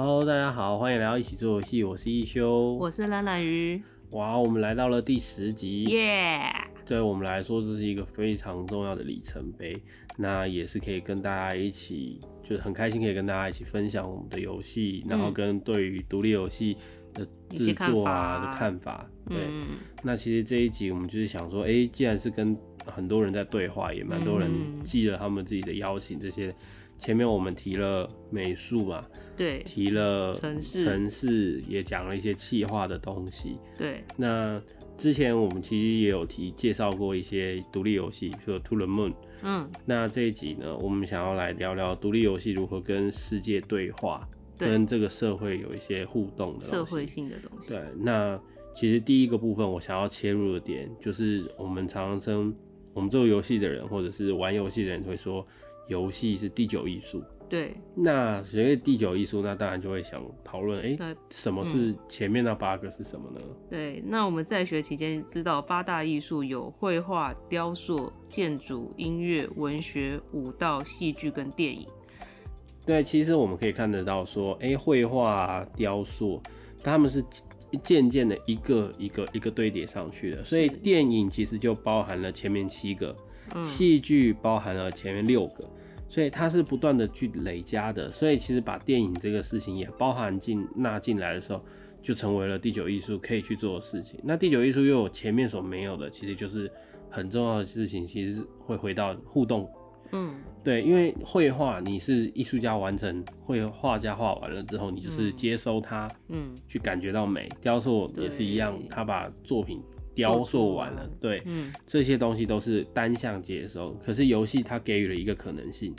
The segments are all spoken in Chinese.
Hello，大家好，欢迎来到一起做游戏，我是一休。我是懒懒鱼，哇，我们来到了第十集，耶！对我们来说，这是一个非常重要的里程碑。那也是可以跟大家一起，就是很开心可以跟大家一起分享我们的游戏，然后跟对于独立游戏的制作啊的看法。对，嗯，那其实这一集我们就是想说，哎、既然是跟很多人在对话，也蛮多人嗯寄了他们自己的邀请，这些前面我们提了美术嘛，对。提了城市。城市也讲了一些气化的东西。对，那之前我们其实也有提介绍过一些独立游戏，比如说 To the Moon。嗯，那这一集呢，我们想要来聊聊独立游戏如何跟世界对话，对。跟这个社会有一些互动的社会性的东西，对，那其实第一个部分我想要切入的点，就是我们常常生我们做游戏的人，或者是玩游戏的人会说，游戏是第九艺术。对那所谓第九艺术，那当然就会想讨论，哎、那什么是前面那八个是什么呢？对。那我们在学期间知道八大艺术有绘画、雕塑、建筑、音乐、文学、舞蹈、戏剧跟电影。对，其实我们可以看得到说，哎、绘画、啊、雕塑，他们是渐渐的一个一个一个堆叠上去的，所以电影其实就包含了前面七个，嗯戏剧包含了前面六个，所以它是不断的去累加的，所以其实把电影这个事情也包含进纳进来的时候，就成为了第九艺术可以去做的事情。那第九艺术又有前面所没有的，其实就是很重要的事情，其实会回到互动。嗯，对，因为绘画你是艺术家完成，绘画家画完了之后，你就是接收它，嗯，去感觉到美。雕塑也是一样对，他把作品雕塑完了对，嗯，这些东西都是单向接收。可是游戏它给予了一个可能性，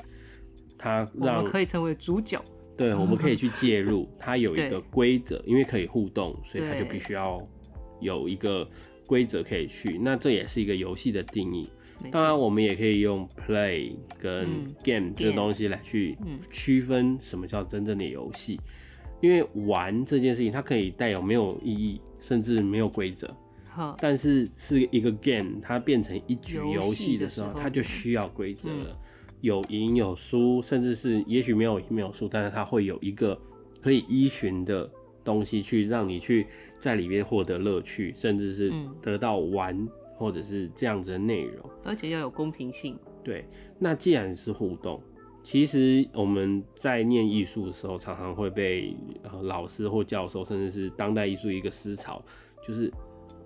它我让们可以成为主角。对我们可以去介入，它有一个规则，因为可以互动，所以它就必须要有一个规则可以去。那这也是一个游戏的定义。当然，我们也可以用 play 跟嗯 game 这个东西来去嗯区分什么叫真正的游戏，因为玩这件事情它可以带有没有意义，甚至没有规则，好，但是是一个 game，它变成一局游游戏戏的时候，它就需要规则嗯。了，有赢有输，甚至是也许没有赢没有输，但是它会有一个可以依循的东西去让你去在里面获得乐趣，甚至是嗯。得到玩或者是这样子的内容。而且要有公平性。对，那既然是互动，其实我们在念艺术的时候，常常会被呃老师或教授，甚至是当代艺术一个思潮，就是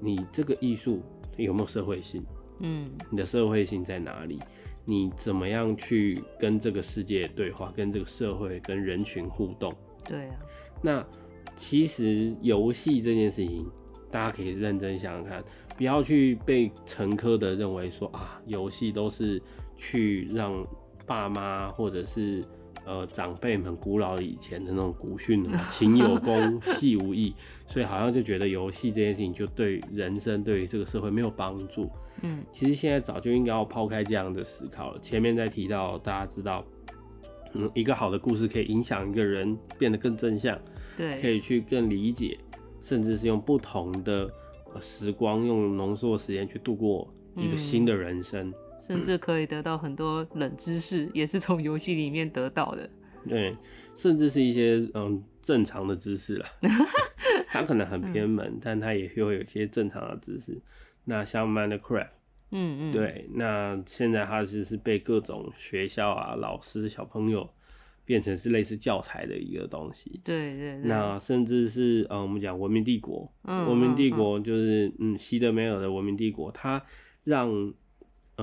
你这个艺术有没有社会性？嗯，你的社会性在哪里？你怎么样去跟这个世界对话，跟这个社会、跟人群互动？对啊，那其实游戏这件事情，大家可以认真想想看，不要去被陈科的认为说啊，游戏都是去让爸妈或者是呃长辈们古老以前的那种古训啊，勤有功，戏无益，所以好像就觉得游戏这件事情就对人生、对于这个社会没有帮助。嗯，其实现在早就应该要抛开这样的思考了。前面在提到，大家知道，嗯，一个好的故事可以影响一个人变得更正向，对可，以去更理解，甚至是用不同的呃时光，用浓缩的时间去度过一个新的人生。甚至可以得到很多冷知识，也是从游戏里面得到的。对，甚至是一些嗯正常的知识啦，它可能很偏门，但它也会有一些正常的知识。那像 Minecraft。嗯嗯，对，那现在它就是被各种学校啊、老师、小朋友变成是类似教材的一个东西。对对对，那甚至是嗯，我们讲文明帝国，嗯文明帝嗯国就是嗯，西德梅尔的文明帝国，它让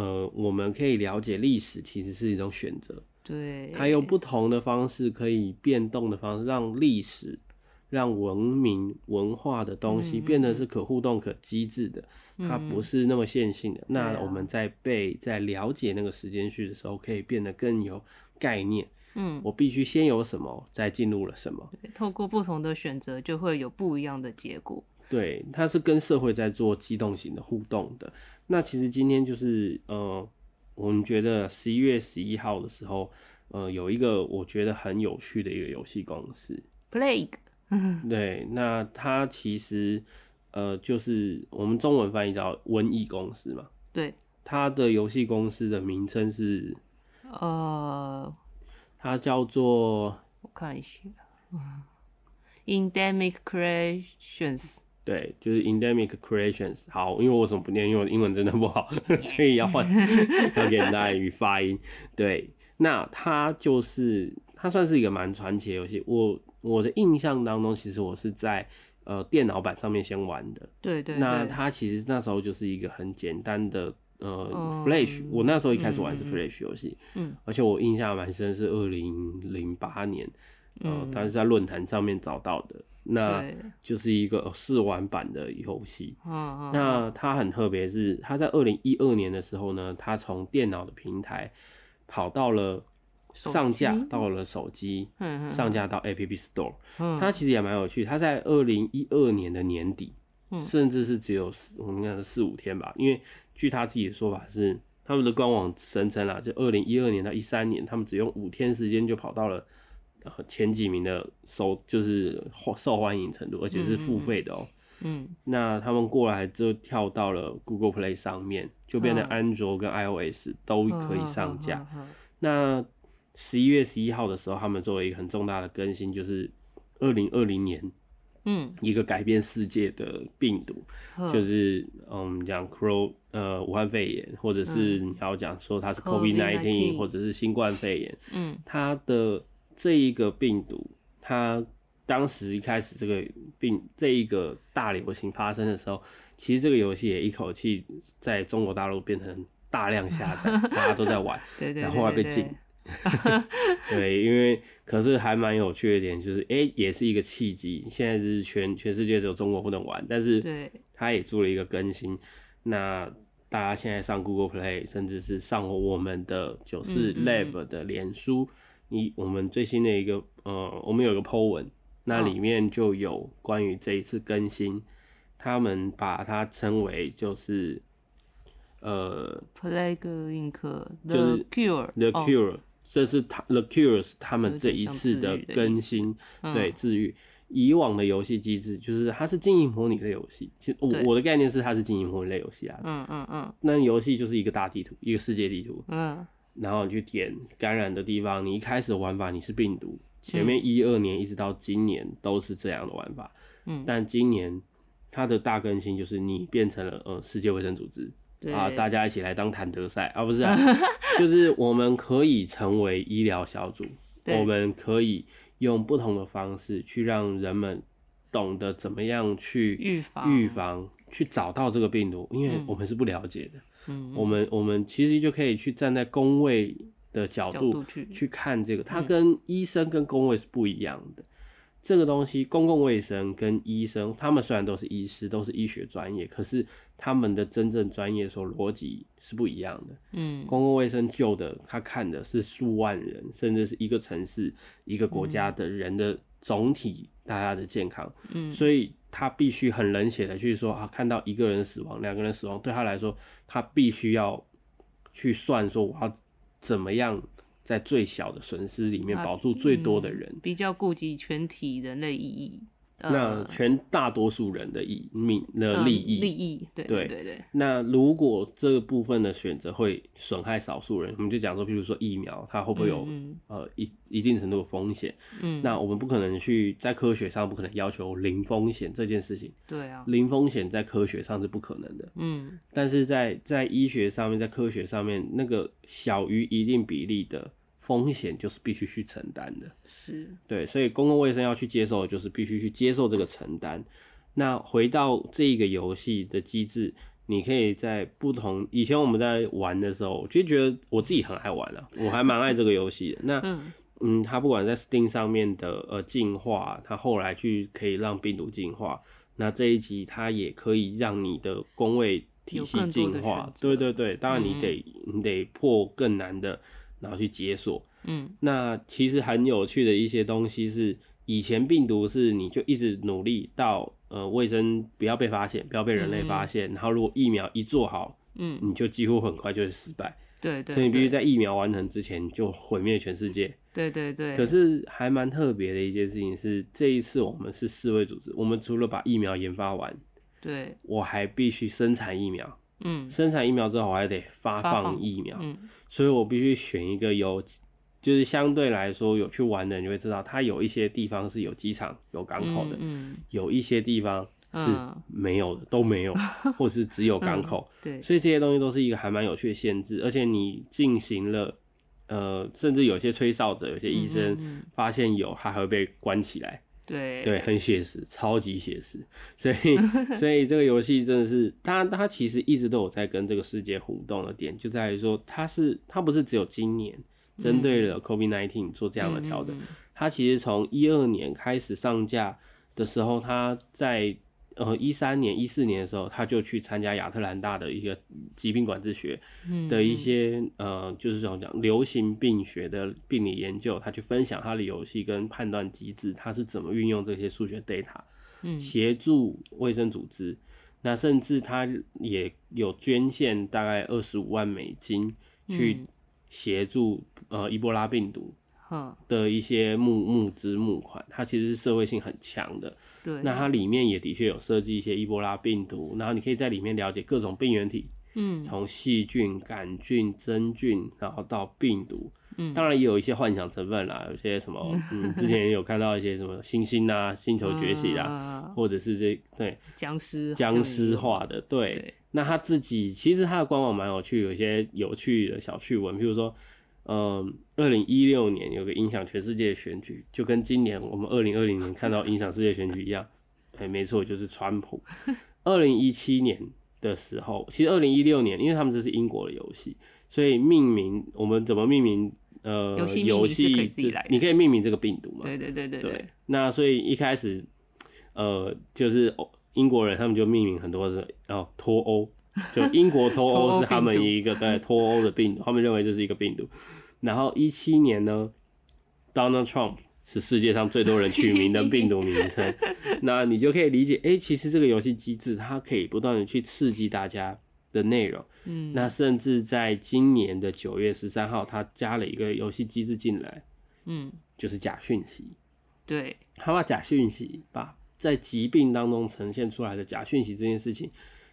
呃我们可以了解历史其实是一种选择，对，它用不同的方式可以变动的方式，让历史。让文明文化的东西嗯变得是可互动、可机制的，它不是那么线性的。那我们在背、在了解那个时间序的时候，可以变得更有概念。嗯，我必须先有什么，再进入了什么。透过不同的选择，就会有不一样的结果。对，它是跟社会在做机动型的互动的。那其实今天就是呃，我们觉得十一月十一号的时候，呃，有一个我觉得很有趣的一个游戏公司。Plague，对，那它其实呃，就是我们中文翻译叫瘟疫公司嘛。对，它的游戏公司的名称是，呃，它叫做我看一下，Endemic Creations。对，就是 Endemic Creations。好，因为我怎么不念？因为我英文真的不好，所以要换要给大家语发音。对，那它就是它算是一个蛮传奇的游戏。我我的印象当中，其实我是在呃电脑版上面先玩的。对对那它其实那时候就是一个很简单的呃、哦 Flash，我那时候一开始嗯玩是 Flash 游戏，嗯，而且我印象蛮深是二零零八年，呃，嗯但是在论坛上面找到的，那，就是一个试玩版的游戏。嗯嗯，那它很特别，是它在二零一二年的时候呢，它从电脑的平台跑到了上架到了手机，上架到 App Store。嗯它其实也蛮有趣，它在二零一二年的年底，嗯甚至是只有四我们讲的四五天吧，因为据他自己的说法是，他们的官网声称啦，就二零一二年到一三年，他们只用五天时间就跑到了呃前几名的收就是受欢迎程度，而且是付费的哦、嗯。那他们过来就跳到了 Google Play 上面，就变成嗯。安卓跟 iOS 都可以上架。那十一月十一号的时候，他们做了一个很重大的更新，就是二零二零年嗯。一个改变世界的病毒，嗯，就是嗯讲 cro 呃武汉肺炎，或者是你要讲说它是 COVID nineteen，COVID-19 或者是新冠肺炎，嗯。它的这一个病毒，它当时一开始这个病这一个大流行发生的时候，其实这个游戏也一口气在中国大陆变成大量下载，大家都在玩。对对，然后后来被禁。对，因为可是还蛮有趣的一点就是，哎、也是一个契机。现在是全全世界只有中国不能玩，但是对，它也做了一个更新。那大家现在上 Google Play，甚至是上我们的九四 Lab 的脸书，你我们最新的一个呃，我们有个 po 文，那哦里面就有关于这一次更新，他们把它称为就是呃 Plague Inc. 就是 The Cure The 哦 Cure，、这是他 The Cure 是他们这一次的更新，嗯对治愈。以往的游戏机制就是它是经营模拟类游戏，其实我我的概念是它是经营模拟类游戏啊。嗯嗯嗯那游戏就是一个大地图，一个世界地图，嗯然后你去点感染的地方，你一开始的玩法你是病毒，前嗯。面一二年一直到今年都是这样的玩法，嗯，但今年它的大更新就是你变成了呃世界卫生组织，对。啊，大家一起来当坦德赛啊，不是、啊，就是我们可以成为医疗小组，对。我们可以用不同的方式去让人们懂得怎么样去预防。预防，去找到这个病毒，因为嗯。我们是不了解的，嗯我们我们其实就可以去站在工位的角度去。去看这个，它嗯。跟医生跟工位是不一样的。这个东西，公共卫生跟医生，他们虽然都是医师，都是医学专业，可是他们的真正专业所逻辑是不一样的。嗯。公共卫生救的，他看的是数万人，甚至是一个城市、一个国家的人的总体大家的健康，嗯。所以他必须很冷血的去说啊，看到一个人死亡、两个人死亡，对他来说，他必须要去算说我要怎么样在最小的损失里面啊保住最多的人。比较顾及全体人类意义，那呃全大多数人的益命的嗯利益，利益，对对对。对，那如果这个部分的选择会损害少数人，我们就讲说，譬如说疫苗，它会不会有、嗯。呃一一定程度的风险？嗯，那我们不可能去在科学上不可能要求零风险这件事情，对啊，零风险在科学上是不可能的。嗯。但是在在医学上面，在科学上面，那个小于一定比例的风险就是必须去承担的。是，对，所以公共卫生要去接受，就是必须去接受这个承担。那回到这个游戏的机制，你可以在不同以前我们在玩的时候，我就觉得我自己很爱玩啊，我还蛮爱这个游戏的。那嗯嗯，它不管在 Steam 上面的呃进化，它后来去可以让病毒进化，那这一集它也可以让你的工位体系进化对对对，当然你嗯得、你得破更难的，然后去解锁。嗯那其实很有趣的一些东西是，以前病毒是你就一直努力到呃卫生不要被发现，不要被人类发现，然后如果疫苗一做好，嗯，你就几乎很快就会失败，对对，所以你必须在疫苗完成之前就毁灭全世界。对对对，可是还蛮特别的一件事情是，这一次我们是世卫组织，我们除了把疫苗研发完，对，我还必须生产疫苗，嗯。生产疫苗之后我还得发发放放疫苗，嗯。所以我必须选一个有就是相对来说有去玩的人就会知道，它有一些地方是有机场、有港口的，嗯，有一些地方是嗯。没有的，都没有，或是只有港口。对，所以这些东西都是一个还蛮有趣的限制，而且你进行了，呃，甚至有些吹哨者、有些医生嗯。发现有，他还会被关起来。对。对，很写实，超级写实。所以，所以这个游戏真的是，它它其实一直都有在跟这个世界互动的点，就在于说，它是它不是只有今年针对了1 9做这样的调整，嗯。它其实从一二年开始上架的时候，它在呃一三年、一四年的时候，他就去参加亚特兰大的一个疾病管制学嗯的一些、呃，就是怎么讲流行病学的病理研究，他去分享他的游戏跟判断机制，他是怎么运用这些数学 data，嗯协助卫生组织。那甚至他也有捐献大概二十五万美金去嗯协助、呃伊波拉病毒哼，的一些募募资募款，它其实是社会性很强的。对，那它里面也的确有设计一些伊波拉病毒，然后你可以在里面了解各种病原体，嗯。从细菌、杆菌、真菌，然后到病毒。嗯。当然也有一些幻想成分啦，有些什么，嗯，之前也有看到一些什么星星啊、星球崛起啦，啊。或者是这对僵尸僵尸化的，对。对。那他自己其实他的官网蛮有趣，有一些有趣的小趣闻，譬如说，嗯，二零一六年有个影响全世界的选举，就跟今年我们二零二零年看到影响世界选举一样，哎、没错，就是川普。二零一七年的时候，其实二零一六年，因为他们这是英国的游戏，所以命名我们怎么命名？呃，游戏你可以命名这个病毒嘛？对对对对对，那所以一开始，呃，就是英国人他们就命名很多是哦脱欧，就英国脱欧 是他们一个对脱欧的病毒，他们认为这是一个病毒。然后一七年呢，Donald Trump 是世界上最多人取名的病毒名称，那你就可以理解，哎、其实这个游戏机制它可以不断的去刺激大家的内容。嗯，那甚至在今年的九月十三号，它加了一个游戏机制进来，嗯，就是假讯息。对，他把假讯息，把在疾病当中呈现出来的假讯息这件事情，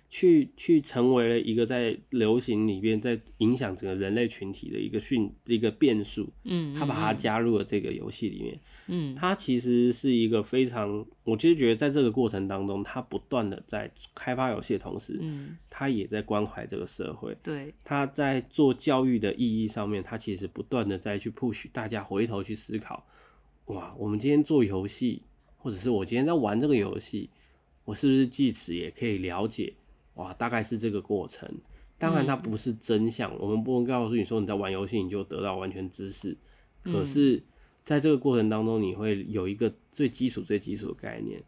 去去成为了一个在流行里边在影响整个人类群体的一个讯一个变数。嗯，他把它加入了这个游戏里面，嗯他其实是一个非常，我其实觉得在这个过程当中，他不断的在开发游戏的同时，嗯，他也在关怀这个社会。对，他在做教育的意义上面，他其实不断的在去 push 大家回头去思考，哇，我们今天做游戏，或者是我今天在玩这个游戏，我是不是即此也可以了解，哇，大概是这个过程。当然，它不是真相，我们不能告诉你说你在玩游戏你就得到完全知识。可是，在这个过程当中，你会有一个最基础、最基础的概念，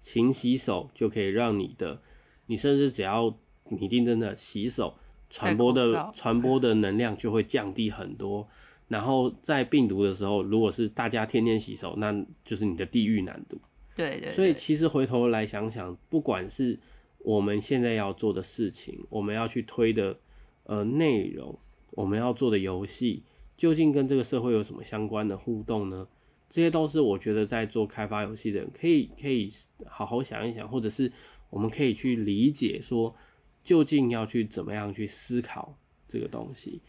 勤洗手就可以让你的，你甚至只要你定真的洗手，传播的 传播的能量就会降低很多。然后在病毒的时候，如果是大家天天洗手，那就是你的地狱难度。对对，所以其实回头来想想，不管是我们现在要做的事情，我们要去推的呃内容，我们要做的游戏，究竟跟这个社会有什么相关的互动呢？这些都是我觉得在做开发游戏的人可以可以好好想一想，或者是我们可以去理解说，究竟要去怎么样去思考这个东西。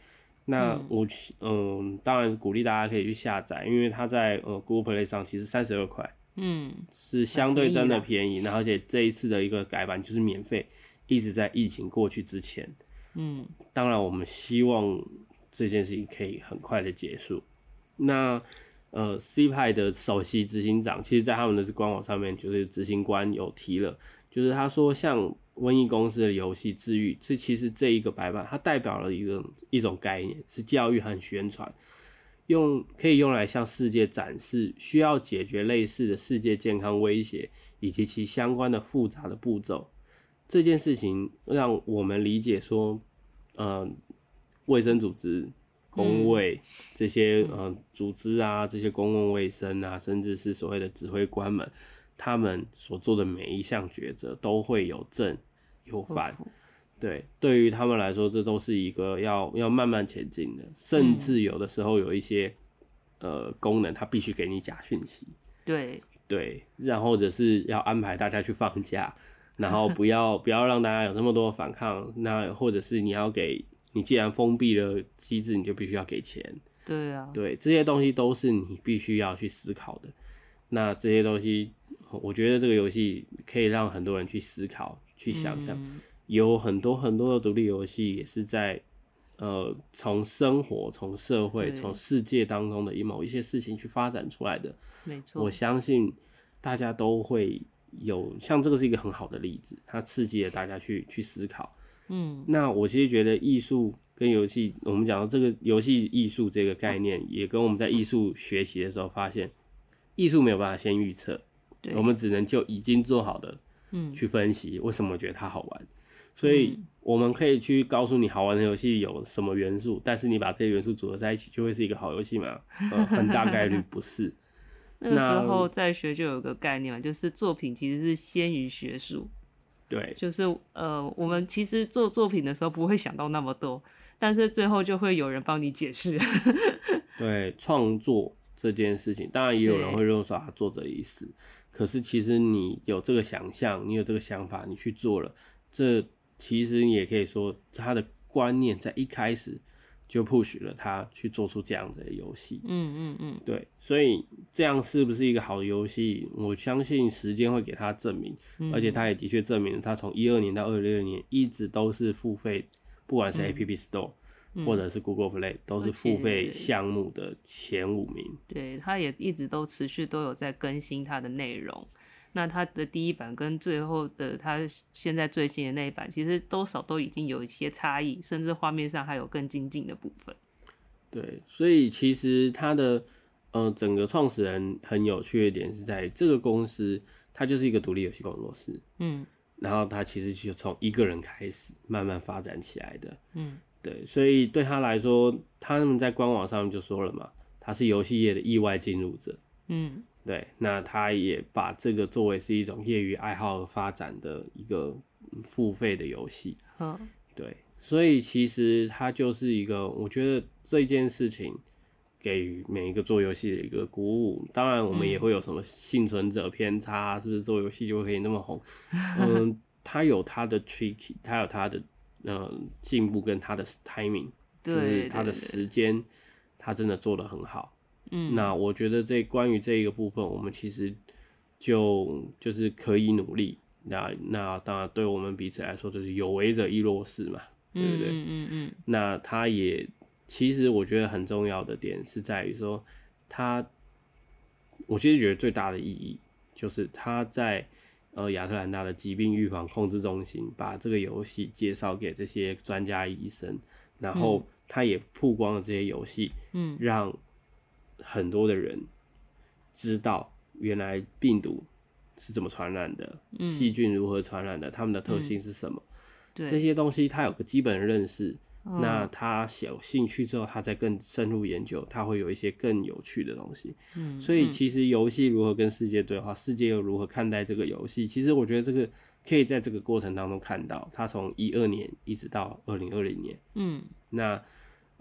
那我嗯，当然鼓励大家可以去下载，因为它在呃 Google Play 上其实三十二块。嗯，是相对真的便宜，然后而且这一次的一个改版就是免费，一直在疫情过去之前。嗯，当然我们希望这件事情可以很快的结束。那呃，C 派的首席执行长，其实在他们的官网上面，就是执行官有提了，就是他说像瘟疫公司的游戏治愈，这其实这一个白板，它代表了一个一种概念，是教育和宣传。用可以用来向世界展示需要解决类似的世界健康威胁以及其相关的复杂的步骤。这件事情让我们理解说，呃，卫生组织、工卫这些呃组织啊，这些公共卫生啊，甚至是所谓的指挥官们，他们所做的每一项抉择都会有正有反。对，对于他们来说，这都是一个要要慢慢前进的，甚至有的时候有一些、呃功能，它必须给你假讯息，对，对，然后或者是要安排大家去放假，然后不要不要让大家有那么多反抗，那或者是你要给你既然封闭了机制，你就必须要给钱，对啊，对，这些东西都是你必须要去思考的。那这些东西，我觉得这个游戏可以让很多人去思考、去想象。嗯有很多很多的独立游戏也是在呃从生活、从社会、从世界当中的某一些事情去发展出来的。没错我，相信大家都会有，像这个是一个很好的例子，它刺激了大家去去思考。嗯，那我其实觉得艺术跟游戏，我们讲到这个游戏艺术这个概念，也跟我们在艺术学习的时候发现，艺术没有办法先预测，对我们只能就已经做好的嗯去分析为什么觉得它好玩。所以我们可以去告诉你好玩的游戏有什么元素，但是你把这些元素组合在一起，就会是一个好游戏吗？呃，很大概率不是。那个时那候在学就有个概念嘛，就是作品其实是先于学术，对，就是呃，我们其实做作品的时候不会想到那么多，但是最后就会有人帮你解释。对创作这件事情，当然也有人会认为说啊，作者已死。可是其实你有这个想象，你有这个想法，你去做了，这其实你也可以说他的观念在一开始就 push 了他去做出这样子的游戏。嗯嗯嗯，对，所以这样是不是一个好的游戏？我相信时间会给他证明，嗯而且他也的确证明了，他从一二年到二零二年一直都是付费，不管是 App Store、或者是 Google Play，都是付费项目的前五名。对，他也一直都持续都有在更新它的内容。那它的第一版跟最后的它现在最新的那一版，其实多少都已经有一些差异，甚至画面上还有更精进的部分。对，所以其实他的呃整个创始人很有趣的点是在这个公司，它就是一个独立游戏工作室，嗯然后他其实就从一个人开始慢慢发展起来的。嗯，对，所以对他来说，他们在官网上就说了嘛，他是游戏业的意外进入者。嗯对，那他也把这个作为是一种业余爱好发展的一个嗯付费的游戏。嗯，对，所以其实它就是一个，我觉得这件事情给予每一个做游戏的一个鼓舞。当然，我们也会有什么幸存者偏差，是不是做游戏就可以那么红？嗯，它有它的 tricky，它有它的嗯进步跟它的 timing，就是它的时间，它真的做的很好。嗯，那我觉得这关于这一个部分，我们其实就就是可以努力。那那当然，对我们彼此来说，就是有为者亦若是嘛，对不对？嗯嗯嗯那他也其实我觉得很重要的点是在于说，他我其实觉得最大的意义就是他在呃亚特兰大的疾病预防控制中心把这个游戏介绍给这些专家医生，然后他也曝光了这些游戏，嗯，让很多的人知道原来病毒是怎么传染的，细菌如何传染的，它们的特性是什么。这对，些东西他有个基本的认识，嗯那他有兴趣之后，他再更深入研究，他会有一些更有趣的东西。嗯，所以其实游戏如何跟世界对话，世界又如何看待这个游戏，其实我觉得这个可以在这个过程当中看到，他从一二年一直到二零二零年，嗯那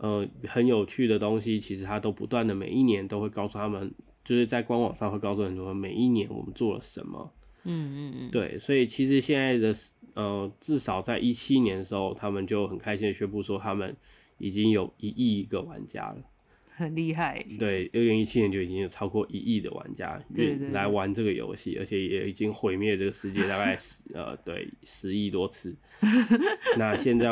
呃很有趣的东西，其实他都不断的每一年都会告诉他们，就是在官网上会告诉很多人每一年我们做了什么。嗯嗯嗯，对，所以其实现在的呃，至少在一七年的时候，他们就很开心的宣布说，他们已经有一亿个玩家了。很厉害。对，二零一七年就已经有超过一亿的玩家愿来玩这个游戏，而且也已经毁灭这个世界大概十呃对十亿多次。那现在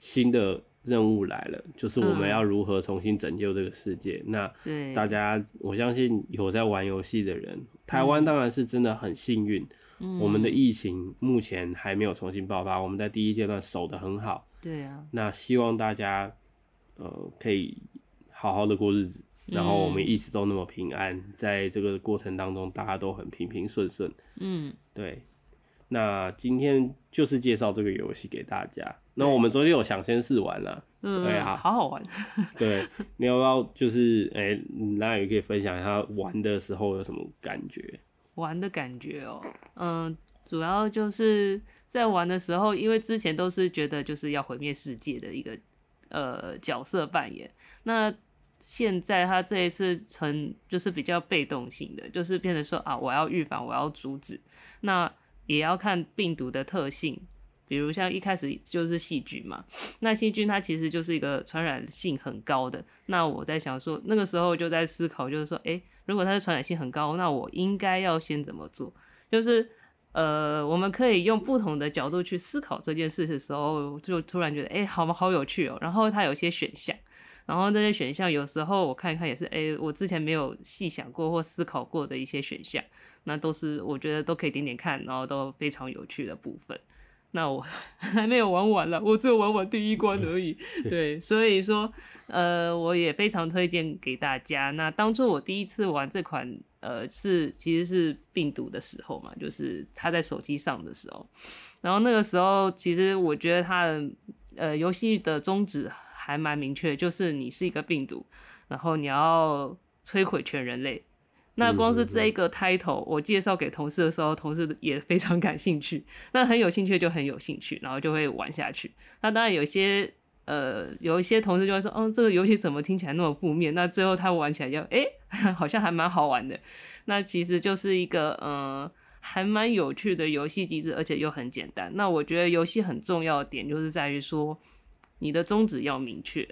新的任务来了，就是我们嗯要如何重新拯救这个世界。那对，大家，我相信有在玩游戏的人，台湾当然是真的很幸运，嗯我们的疫情目前还没有重新爆发，我们在第一阶段守得很好。对啊，那希望大家呃可以好好的过日子，然后我们一直都那么平安，在这个过程当中大家都很平平顺顺。嗯，对，那今天就是介绍这个游戏给大家。那我们昨天有想先试玩了，嗯，对啊。好好玩。对，你要不要就是哎，那也可以分享一下玩的时候有什么感觉？玩的感觉哦，嗯，主要就是在玩的时候，因为之前都是觉得就是要毁灭世界的一个呃角色扮演，那现在他这一次成就是比较被动性的，就是变成说啊，我要预防，我要阻止，那也要看病毒的特性，比如像一开始就是细菌嘛，那细菌它其实就是一个传染性很高的。那我在想说，那个时候就在思考，就是说，诶，如果它的传染性很高，那我应该要先怎么做？就是呃，我们可以用不同的角度去思考这件事的时候，就突然觉得，诶，好吗？好有趣哦。然后它有些选项，然后这些选项有时候我看一看也是，诶，我之前没有细想过或思考过的一些选项，那都是我觉得都可以点点看，然后都非常有趣的部分。那我 还没有玩完了，我只有玩完第一关而已。对，所以说，呃，我也非常推荐给大家。那当初我第一次玩这款，呃，是其实是病毒的时候嘛，就是它在手机上的时候。然后那个时候，其实我觉得它的呃游戏的宗旨还蛮明确，就是你是一个病毒，然后你要摧毁全人类。那光是这一个 title，我介绍给同事的时候，同事也非常感兴趣。那很有兴趣就很有兴趣，然后就会玩下去。那当然有些呃，有一些同事就会说，嗯，这个游戏怎么听起来那么负面？那最后他玩起来就，哎，好像还蛮好玩的。那其实就是一个呃，还蛮有趣的游戏机制，而且又很简单。那我觉得游戏很重要的点就是在于说，你的宗旨要明确。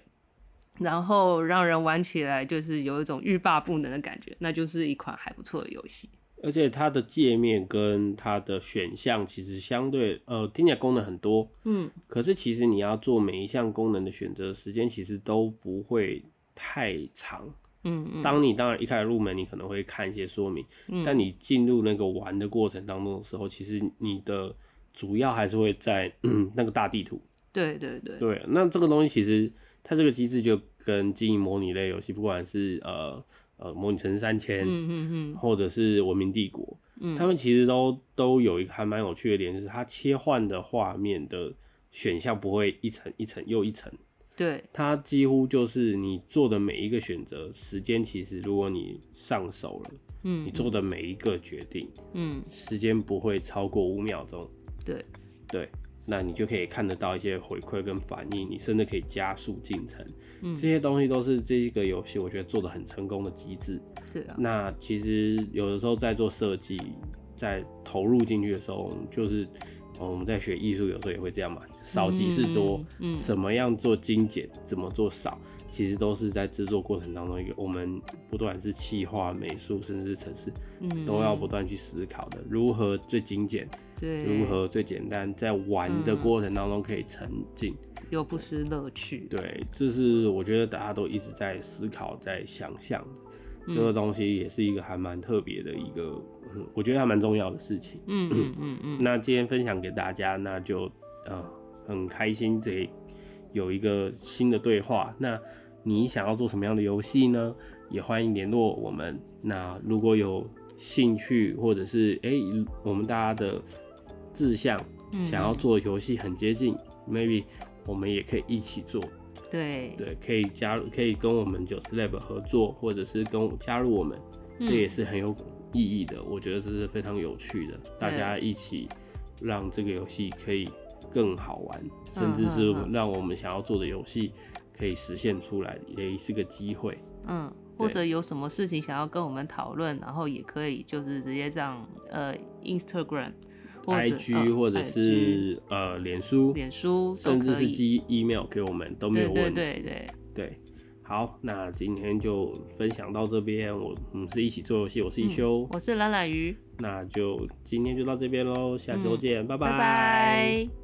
然后让人玩起来就是有一种欲罢不能的感觉，那就是一款还不错的游戏。而且它的界面跟它的选项其实相对呃听起来功能很多，嗯，可是其实你要做每一项功能的选择，时间其实都不会太长，嗯嗯。当你当然一开始入门，你可能会看一些说明，但你进入那个玩的过程当中的时候，其实你的主要还是会在那个大地图。对对对。对，那这个东西其实。它这个机制就跟经营模拟类游戏，不管是呃呃模拟城市三千，嗯嗯嗯，或者是文明帝国，嗯，他们其实都都有一个还蛮有趣的点，就是它切换的画面的选项不会一层一层又一层，对，它几乎就是你做的每一个选择，时间其实如果你上手了，嗯，你做的每一个决定，嗯，时间不会超过五秒钟，对。对。那你就可以看得到一些回馈跟反应，你甚至可以加速进程，这些东西都是这一个游戏我觉得做的很成功的机制。对啊。那其实有的时候在做设计，在投入进去的时候，就是我们在学艺术，有时候也会这样嘛，少即是多。嗯。怎么样做精简，怎么做少，其实都是在制作过程当中一个我们不断是气化、美术，甚至是城市，嗯，都要不断去思考的，如何最精简。如何最简单，在玩的过程当中可以沉浸，又不失乐趣。对，这是我觉得大家都一直在思考、在想象这个东西，也是一个还蛮特别的一个，我觉得还蛮重要的事情。嗯嗯嗯嗯。那今天分享给大家，那就呃很开心，这有一个新的对话。那你想要做什么样的游戏呢？也欢迎联络我们。那如果有兴趣，或者是哎我们大家的。志向想要做游戏很接近，maybe 我们也可以一起做。对对，可以加入，可以跟我们九四 lab 合作，或者是跟加入我们，这也是很有意义的。我觉得这是非常有趣的，大家一起让这个游戏可以更好玩，甚至是让我们想要做的游戏可以实现出来，也是个机会。嗯，或者有什么事情想要跟我们讨论，然后也可以就是直接这样呃 Instagram。I G 或者是呃脸书，脸书甚至是寄 email 给我们都没有问题。对对对对，好，那今天就分享到这边。我我们是一起做游戏，我是一休，我是懒懒鱼。那就今天就到这边喽，下周见，拜拜。